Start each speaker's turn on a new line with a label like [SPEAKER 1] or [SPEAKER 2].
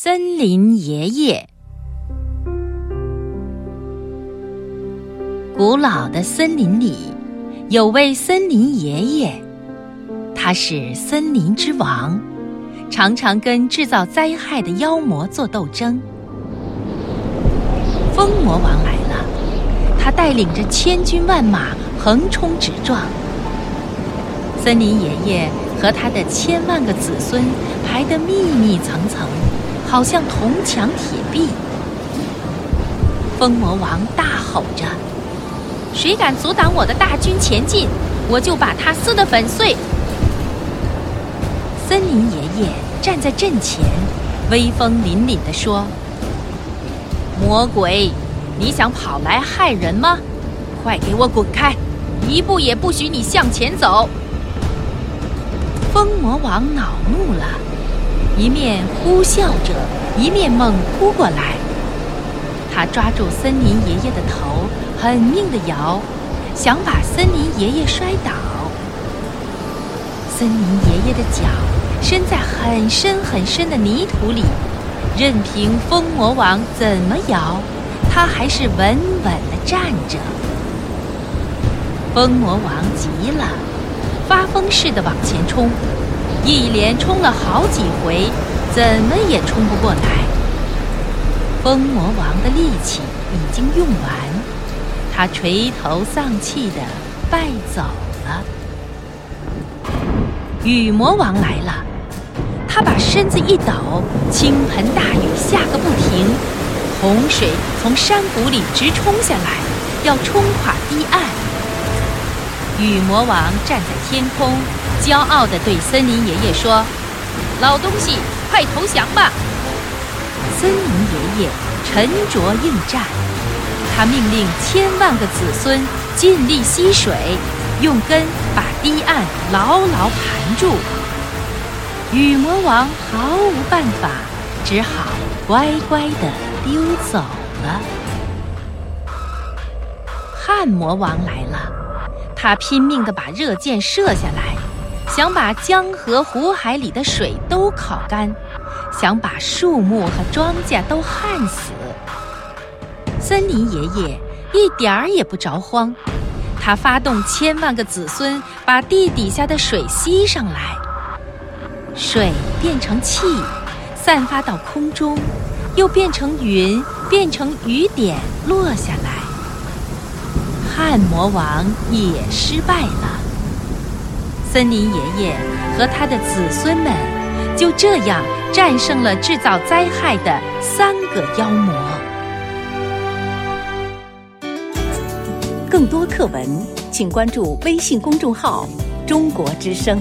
[SPEAKER 1] 森林爷爷，古老的森林里有位森林爷爷，他是森林之王，常常跟制造灾害的妖魔做斗争。风魔王来了，他带领着千军万马横冲直撞。森林爷爷和他的千万个子孙排得密密层层。好像铜墙铁壁，风魔王大吼着：“谁敢阻挡我的大军前进，我就把他撕得粉碎！”森林爷爷站在阵前，威风凛凛地说：“魔鬼，你想跑来害人吗？快给我滚开！一步也不许你向前走！”风魔王恼怒了。一面呼啸着，一面猛扑过来。他抓住森林爷爷的头，狠命地摇，想把森林爷爷摔倒。森林爷爷的脚伸在很深很深的泥土里，任凭风魔王怎么摇，他还是稳稳地站着。风魔王急了，发疯似的往前冲。一连冲了好几回，怎么也冲不过来。风魔王的力气已经用完，他垂头丧气的败走了。雨魔王来了，他把身子一抖，倾盆大雨下个不停，洪水从山谷里直冲下来，要冲垮堤岸。雨魔王站在天空。骄傲地对森林爷爷说：“老东西，快投降吧！”森林爷爷沉着应战，他命令千万个子孙尽力吸水，用根把堤岸牢牢盘住。雨魔王毫无办法，只好乖乖地溜走了。旱魔王来了，他拼命地把热箭射下来。想把江河湖海里的水都烤干，想把树木和庄稼都旱死。森林爷爷一点儿也不着慌，他发动千万个子孙，把地底下的水吸上来，水变成气，散发到空中，又变成云，变成雨点落下来。旱魔王也失败了。森林爷爷和他的子孙们就这样战胜了制造灾害的三个妖魔。
[SPEAKER 2] 更多课文，请关注微信公众号“中国之声”。